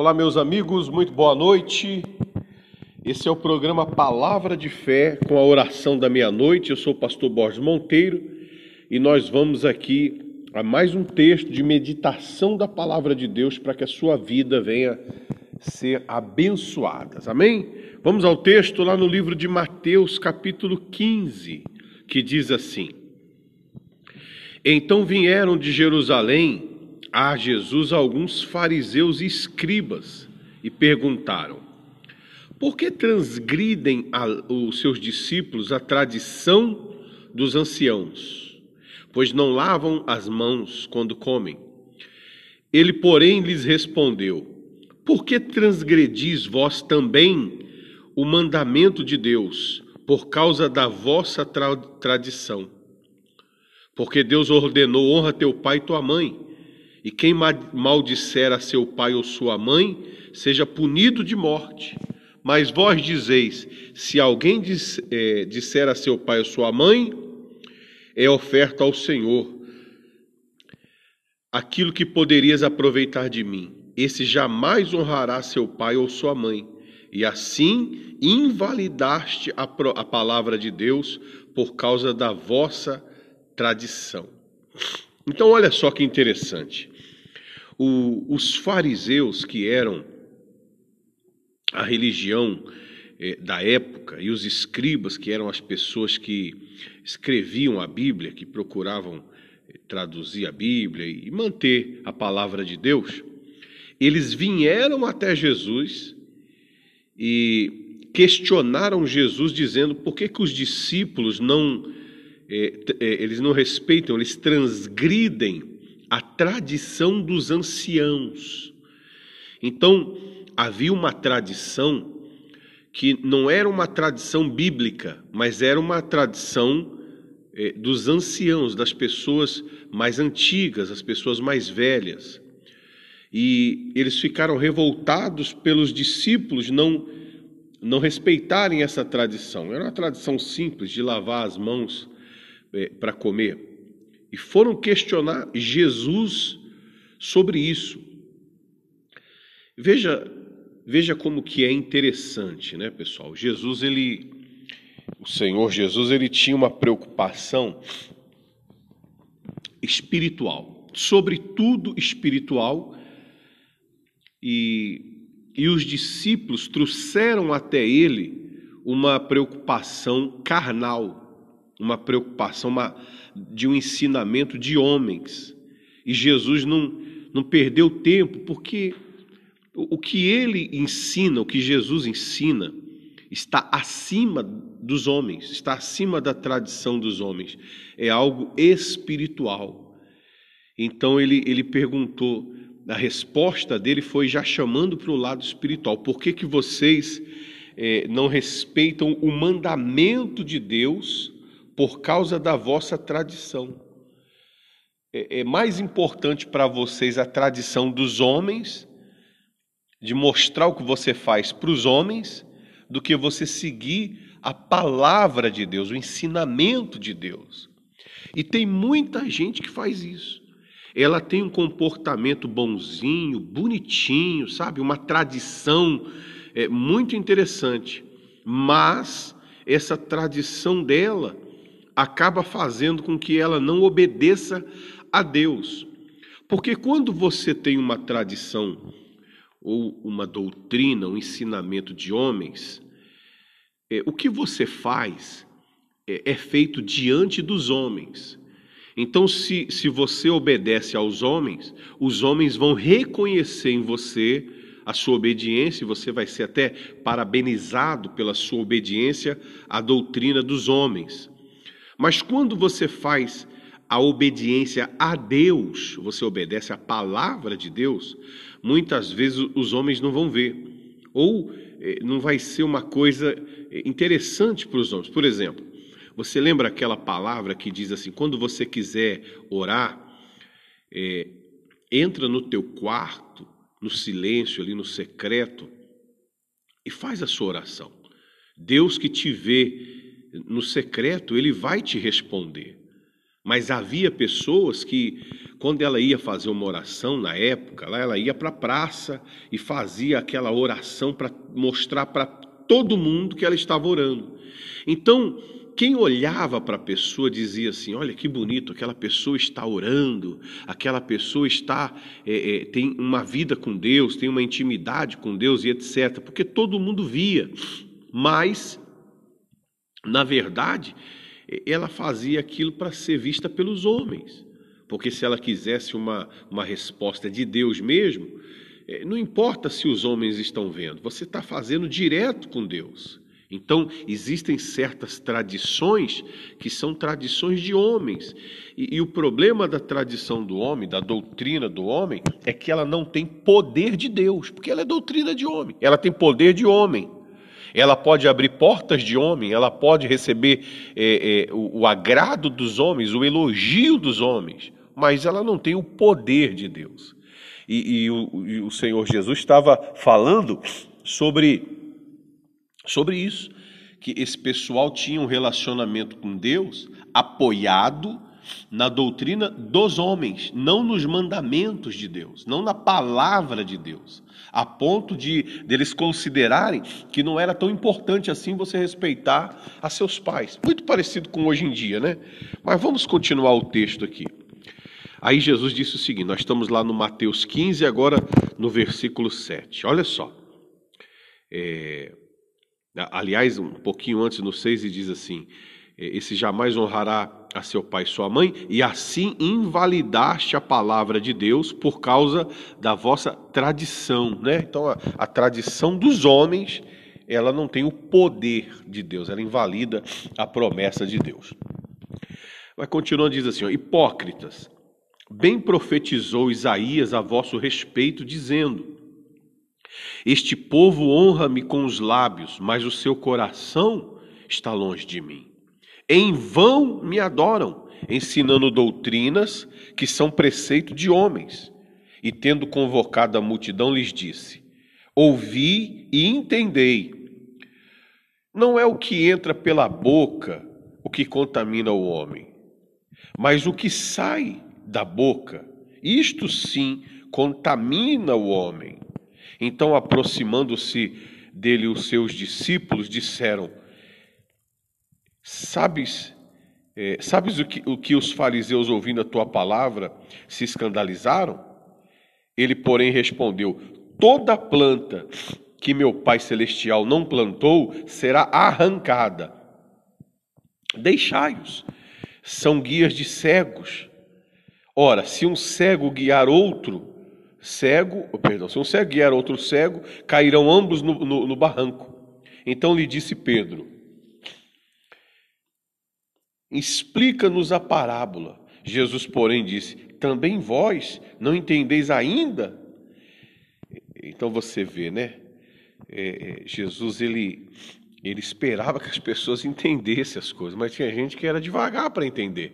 Olá, meus amigos, muito boa noite. Esse é o programa Palavra de Fé com a oração da meia-noite. Eu sou o pastor Borges Monteiro e nós vamos aqui a mais um texto de meditação da palavra de Deus para que a sua vida venha ser abençoada. Amém? Vamos ao texto lá no livro de Mateus, capítulo 15, que diz assim: Então vieram de Jerusalém a Jesus alguns fariseus e escribas e perguntaram: Por que transgridem a, os seus discípulos a tradição dos anciãos, pois não lavam as mãos quando comem? Ele, porém, lhes respondeu: Por que transgredis vós também o mandamento de Deus, por causa da vossa tra tradição? Porque Deus ordenou: honra teu pai e tua mãe e quem maldisser a seu pai ou sua mãe, seja punido de morte. Mas vós dizeis: se alguém é, disser a seu pai ou sua mãe, é oferta ao Senhor aquilo que poderias aproveitar de mim. Esse jamais honrará seu pai ou sua mãe. E assim invalidaste a, a palavra de Deus por causa da vossa tradição. Então, olha só que interessante. O, os fariseus, que eram a religião eh, da época, e os escribas, que eram as pessoas que escreviam a Bíblia, que procuravam eh, traduzir a Bíblia e manter a palavra de Deus, eles vieram até Jesus e questionaram Jesus, dizendo por que, que os discípulos não eles não respeitam, eles transgridem a tradição dos anciãos. Então, havia uma tradição que não era uma tradição bíblica, mas era uma tradição é, dos anciãos, das pessoas mais antigas, as pessoas mais velhas. E eles ficaram revoltados pelos discípulos não não respeitarem essa tradição. Era uma tradição simples de lavar as mãos é, para comer. E foram questionar Jesus sobre isso. Veja, veja como que é interessante, né, pessoal? Jesus, ele, o Senhor Jesus, ele tinha uma preocupação espiritual, sobretudo espiritual, e, e os discípulos trouxeram até ele uma preocupação carnal uma preocupação uma, de um ensinamento de homens. E Jesus não, não perdeu tempo, porque o, o que ele ensina, o que Jesus ensina, está acima dos homens, está acima da tradição dos homens. É algo espiritual. Então ele, ele perguntou, a resposta dele foi já chamando para o lado espiritual: por que, que vocês eh, não respeitam o mandamento de Deus por causa da vossa tradição. É, é mais importante para vocês a tradição dos homens, de mostrar o que você faz para os homens, do que você seguir a palavra de Deus, o ensinamento de Deus. E tem muita gente que faz isso. Ela tem um comportamento bonzinho, bonitinho, sabe? Uma tradição é, muito interessante. Mas essa tradição dela acaba fazendo com que ela não obedeça a Deus. Porque quando você tem uma tradição ou uma doutrina, um ensinamento de homens, é, o que você faz é, é feito diante dos homens. Então, se, se você obedece aos homens, os homens vão reconhecer em você a sua obediência, e você vai ser até parabenizado pela sua obediência à doutrina dos homens. Mas quando você faz a obediência a Deus, você obedece à palavra de Deus, muitas vezes os homens não vão ver. Ou eh, não vai ser uma coisa eh, interessante para os homens. Por exemplo, você lembra aquela palavra que diz assim: quando você quiser orar, é, entra no teu quarto, no silêncio, ali no secreto, e faz a sua oração. Deus que te vê no secreto, ele vai te responder. Mas havia pessoas que, quando ela ia fazer uma oração na época, ela ia para a praça e fazia aquela oração para mostrar para todo mundo que ela estava orando. Então, quem olhava para a pessoa dizia assim: Olha que bonito, aquela pessoa está orando, aquela pessoa está é, é, tem uma vida com Deus, tem uma intimidade com Deus e etc. Porque todo mundo via, mas na verdade ela fazia aquilo para ser vista pelos homens, porque se ela quisesse uma, uma resposta de Deus mesmo, é, não importa se os homens estão vendo, você está fazendo direto com Deus. Então, existem certas tradições que são tradições de homens. E, e, o problema da tradição do homem, da doutrina do homem, é que ela não tem poder de Deus, porque ela é doutrina de homem. Ela tem poder de homem. Ela pode abrir portas de homem, ela pode receber é, é, o, o agrado dos homens, o elogio dos homens, mas ela não tem o poder de Deus. E, e, o, e o Senhor Jesus estava falando sobre sobre isso, que esse pessoal tinha um relacionamento com Deus apoiado na doutrina dos homens, não nos mandamentos de Deus, não na palavra de Deus, a ponto de deles considerarem que não era tão importante assim você respeitar a seus pais. Muito parecido com hoje em dia, né? Mas vamos continuar o texto aqui. Aí Jesus disse o seguinte: nós estamos lá no Mateus 15, agora no versículo 7. Olha só. É, Aliás, um pouquinho antes, no 6, e diz assim: Esse jamais honrará a seu pai e sua mãe, e assim invalidaste a palavra de Deus por causa da vossa tradição. Né? Então, a, a tradição dos homens, ela não tem o poder de Deus, ela invalida a promessa de Deus. Mas continuando, diz assim: ó, Hipócritas, bem profetizou Isaías a vosso respeito, dizendo este povo honra-me com os lábios, mas o seu coração está longe de mim. Em vão me adoram, ensinando doutrinas que são preceito de homens. E tendo convocado a multidão, lhes disse: Ouvi e entendei. Não é o que entra pela boca o que contamina o homem, mas o que sai da boca, isto sim contamina o homem. Então, aproximando-se dele, os seus discípulos disseram: Sabes, é, sabes o que, o que os fariseus, ouvindo a tua palavra, se escandalizaram? Ele, porém, respondeu: Toda planta que meu Pai Celestial não plantou será arrancada. Deixai-os, são guias de cegos. Ora, se um cego guiar outro, cego, perdão, se um cego guiar outro cego, cairão ambos no, no, no barranco. Então lhe disse Pedro: Explica-nos a parábola. Jesus, porém, disse: Também vós não entendeis ainda? Então você vê, né? É, é, Jesus ele ele esperava que as pessoas entendessem as coisas, mas tinha gente que era devagar para entender.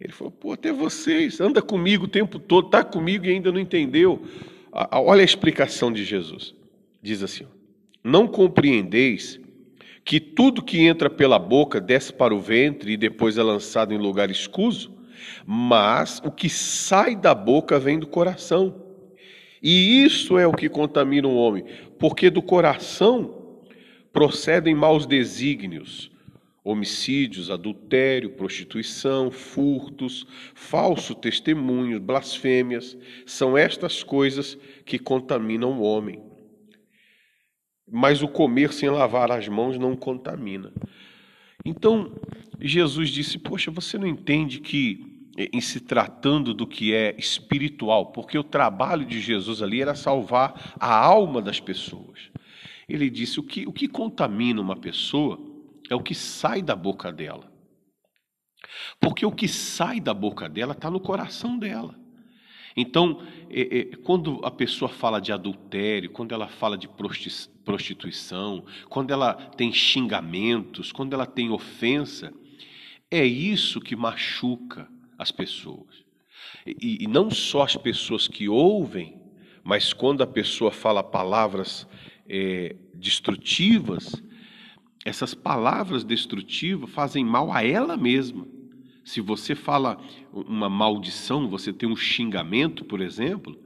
Ele falou: pô, até vocês, anda comigo o tempo todo, está comigo e ainda não entendeu. Olha a explicação de Jesus. Diz assim: Não compreendeis que tudo que entra pela boca desce para o ventre e depois é lançado em lugar escuso? Mas o que sai da boca vem do coração. E isso é o que contamina o homem, porque do coração procedem maus desígnios homicídios, adultério, prostituição, furtos, falso testemunho, blasfêmias, são estas coisas que contaminam o homem. Mas o comer sem lavar as mãos não contamina. Então, Jesus disse: Poxa, você não entende que, em se tratando do que é espiritual, porque o trabalho de Jesus ali era salvar a alma das pessoas. Ele disse: o que, o que contamina uma pessoa é o que sai da boca dela. Porque o que sai da boca dela está no coração dela. Então, é, é, quando a pessoa fala de adultério, quando ela fala de prostituição, quando ela tem xingamentos, quando ela tem ofensa, é isso que machuca as pessoas. E, e não só as pessoas que ouvem, mas quando a pessoa fala palavras é, destrutivas, essas palavras destrutivas fazem mal a ela mesma, Se você fala uma maldição, você tem um xingamento, por exemplo,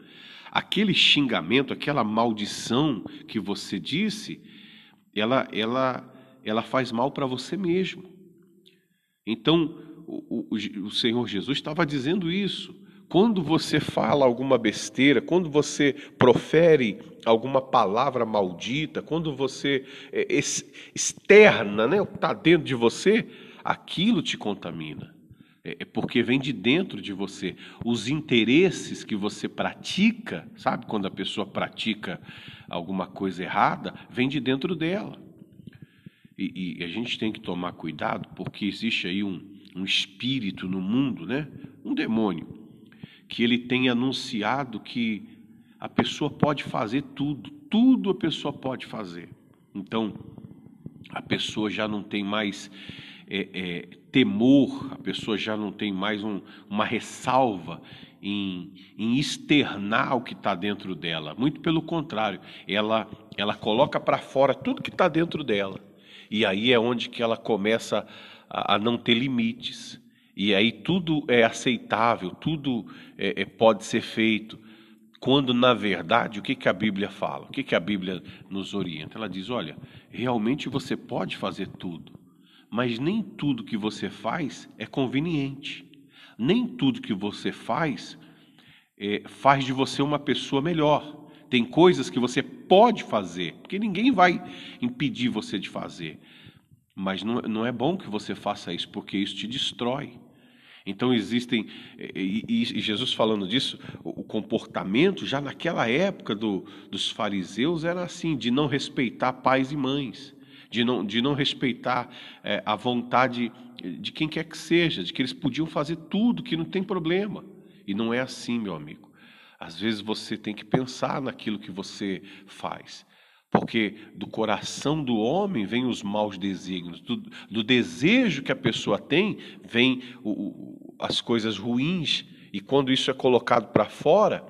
aquele xingamento, aquela maldição que você disse, ela, ela, ela faz mal para você mesmo. Então, o, o, o Senhor Jesus estava dizendo isso. Quando você fala alguma besteira, quando você profere alguma palavra maldita, quando você é, externa né, o que está dentro de você, aquilo te contamina. É, é porque vem de dentro de você. Os interesses que você pratica, sabe quando a pessoa pratica alguma coisa errada, vem de dentro dela. E, e a gente tem que tomar cuidado porque existe aí um, um espírito no mundo, né? um demônio, que ele tem anunciado que a pessoa pode fazer tudo, tudo a pessoa pode fazer. Então, a pessoa já não tem mais é, é, temor, a pessoa já não tem mais um, uma ressalva em, em, externar o que está dentro dela. Muito pelo contrário, ela, ela coloca para fora tudo que está dentro dela. E aí é onde que ela começa a, a não ter limites. E aí tudo é aceitável, tudo é, é, pode ser feito. Quando, na verdade, o que, que a Bíblia fala? O que, que a Bíblia nos orienta? Ela diz: olha, realmente você pode fazer tudo, mas nem tudo que você faz é conveniente. Nem tudo que você faz é, faz de você uma pessoa melhor. Tem coisas que você pode fazer, porque ninguém vai impedir você de fazer. Mas não, não é bom que você faça isso, porque isso te destrói. Então existem, e, e, Jesus falando disso, o, o, comportamento já naquela época do, dos fariseus era assim, de não respeitar pais e mães, de não, de não respeitar é, a vontade de quem quer que seja, de que eles podiam fazer tudo, que não tem problema. E não é assim, meu amigo. Às vezes você tem que pensar naquilo que você faz. Porque do coração do homem vêm os maus desígnios, do, do desejo que a pessoa tem, vêm as coisas ruins, e quando isso é colocado para fora,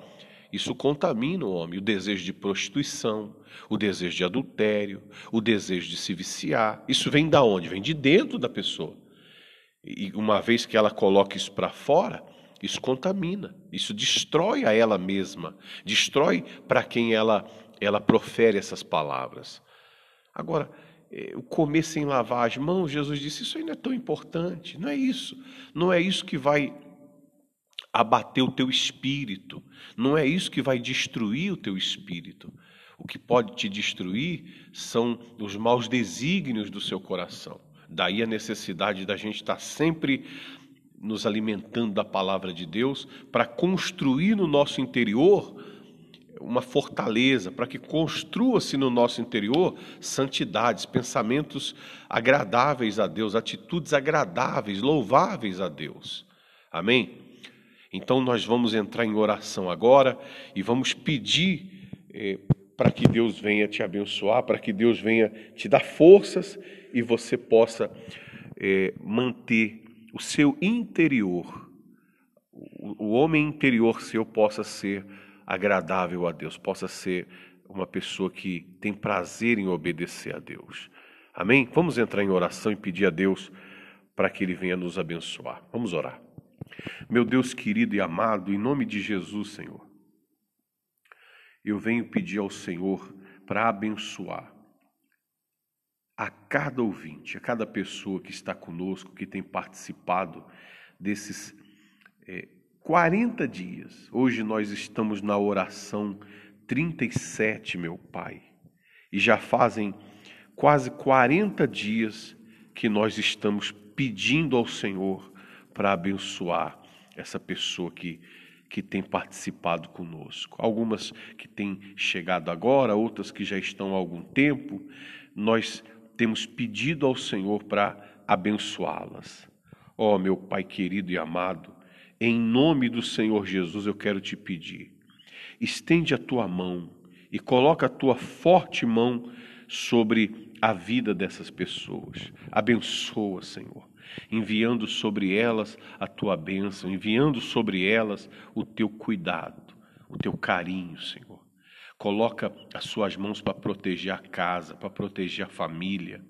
isso contamina o homem. O desejo de prostituição, o desejo de adultério, o desejo de se viciar. Isso vem da onde? Vem de dentro da pessoa. E uma vez que ela coloca isso para fora, isso contamina, isso destrói a ela mesma, destrói para quem ela ela profere essas palavras. Agora, é, o comer sem lavar as mãos, Jesus disse, isso não é tão importante, não é isso. Não é isso que vai abater o teu espírito, não é isso que vai destruir o teu espírito. O que pode te destruir são os maus desígnios do seu coração. Daí a necessidade da gente estar sempre nos alimentando da palavra de Deus para construir no nosso interior uma fortaleza, para que construa-se no nosso interior santidades, pensamentos agradáveis a Deus, atitudes agradáveis, louváveis a Deus. Amém? Então nós vamos entrar em oração agora e vamos pedir eh, para que Deus venha te abençoar, para que Deus venha te dar forças e você possa eh, manter o seu interior, o, o homem interior seu possa ser agradável a Deus, possa ser uma pessoa que tem prazer em obedecer a Deus. Amém? Vamos entrar em oração e pedir a Deus para que Ele venha nos abençoar. Vamos orar. Meu Deus querido e amado, em nome de Jesus, Senhor, eu venho pedir ao Senhor para abençoar a cada ouvinte, a cada pessoa que está conosco, que tem participado desses é, 40 dias. Hoje nós estamos na oração 37, meu Pai. E já fazem quase 40 dias que nós estamos pedindo ao Senhor para abençoar essa pessoa que, que tem participado conosco. Algumas que têm chegado agora, outras que já estão há algum tempo. Nós temos pedido ao Senhor para abençoá-las. Ó oh, meu Pai querido e amado, em nome do Senhor Jesus, eu quero te pedir. Estende a tua mão e coloca a tua forte mão sobre a vida dessas pessoas. Abençoa, Senhor, enviando sobre elas a tua bênção, enviando sobre elas o teu cuidado, o teu carinho, Senhor. Coloca as suas mãos para proteger a casa, para proteger a família.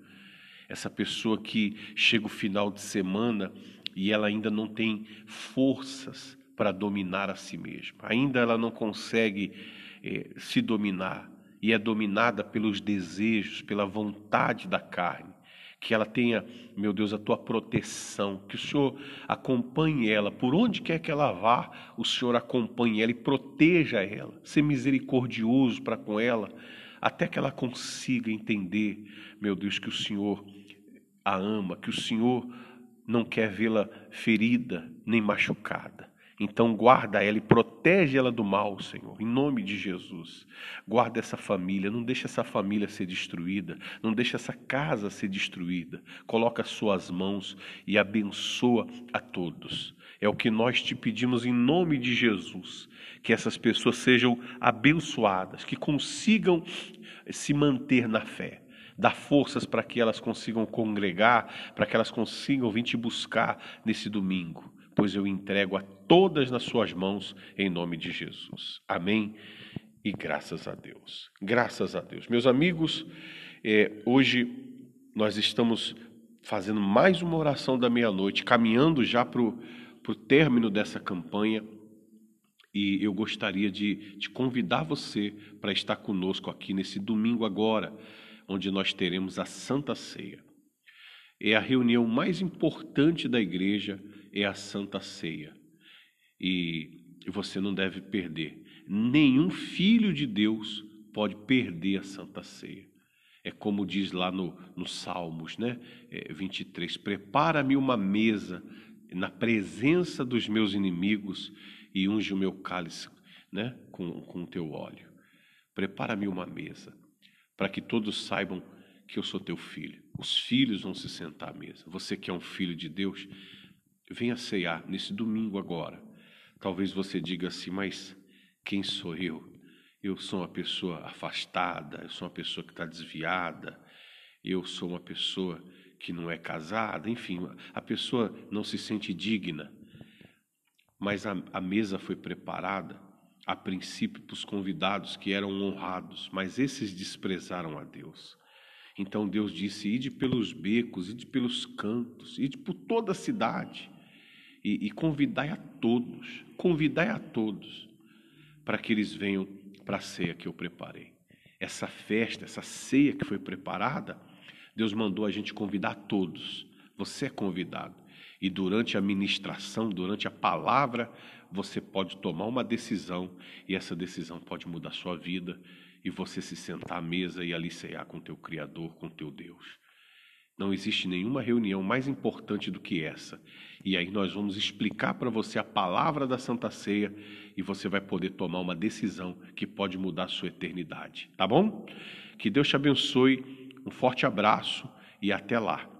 Essa pessoa que chega o final de semana e ela ainda não tem forças para dominar a si mesma. Ainda ela não consegue eh, se dominar e é dominada pelos desejos, pela vontade da carne. Que ela tenha, meu Deus, a tua proteção, que o Senhor acompanhe ela, por onde quer que ela vá, o Senhor acompanhe ela e proteja ela, ser misericordioso para com ela, até que ela consiga entender, meu Deus, que o Senhor a ama, que o Senhor não quer vê-la ferida nem machucada. Então guarda ela e protege ela do mal, Senhor, em nome de Jesus. Guarda essa família, não deixa essa família ser destruída, não deixa essa casa ser destruída. Coloca as suas mãos e abençoa a todos. É o que nós te pedimos em nome de Jesus, que essas pessoas sejam abençoadas, que consigam se manter na fé. Dá forças para que elas consigam congregar, para que elas consigam vir te buscar nesse domingo pois eu entrego a todas nas suas mãos em nome de Jesus. Amém. E graças a Deus. Graças a Deus. Meus amigos, é, hoje nós estamos fazendo mais uma oração da meia-noite, caminhando já para o término dessa campanha. E eu gostaria de, de convidar você para estar conosco aqui nesse domingo agora, onde nós teremos a Santa Ceia. É a reunião mais importante da igreja é a Santa Ceia. E você não deve perder. Nenhum filho de Deus pode perder a Santa Ceia. É como diz lá no, no Salmos, né? É, 23: Prepara-me uma mesa na presença dos meus inimigos e unge o meu cálice né? com, com o teu óleo. Prepara-me uma mesa para que todos saibam que eu sou teu filho. Os filhos vão se sentar à mesa. Você que é um filho de Deus, venha ceiar nesse domingo agora. Talvez você diga assim, mas quem sou eu? Eu sou uma pessoa afastada, eu sou uma pessoa que está desviada, eu sou uma pessoa que não é casada, enfim, a pessoa não se sente digna. Mas a, a mesa foi preparada a princípio para os convidados que eram honrados, mas esses desprezaram a Deus. Então Deus disse: ide pelos becos, ide pelos cantos, ide por toda a cidade e, e convidai a todos, convidai a todos para que eles venham para a ceia que eu preparei. Essa festa, essa ceia que foi preparada, Deus mandou a gente convidar todos. Você é convidado. E durante a ministração, durante a palavra, você pode tomar uma decisão e essa decisão pode mudar sua vida e você se sentar à mesa e ali cear com teu Criador, com teu Deus. Não existe nenhuma reunião mais importante do que essa. E aí nós vamos explicar para você a palavra da Santa Ceia e você vai poder tomar uma decisão que pode mudar a sua eternidade. Tá bom? Que Deus te abençoe. Um forte abraço e até lá.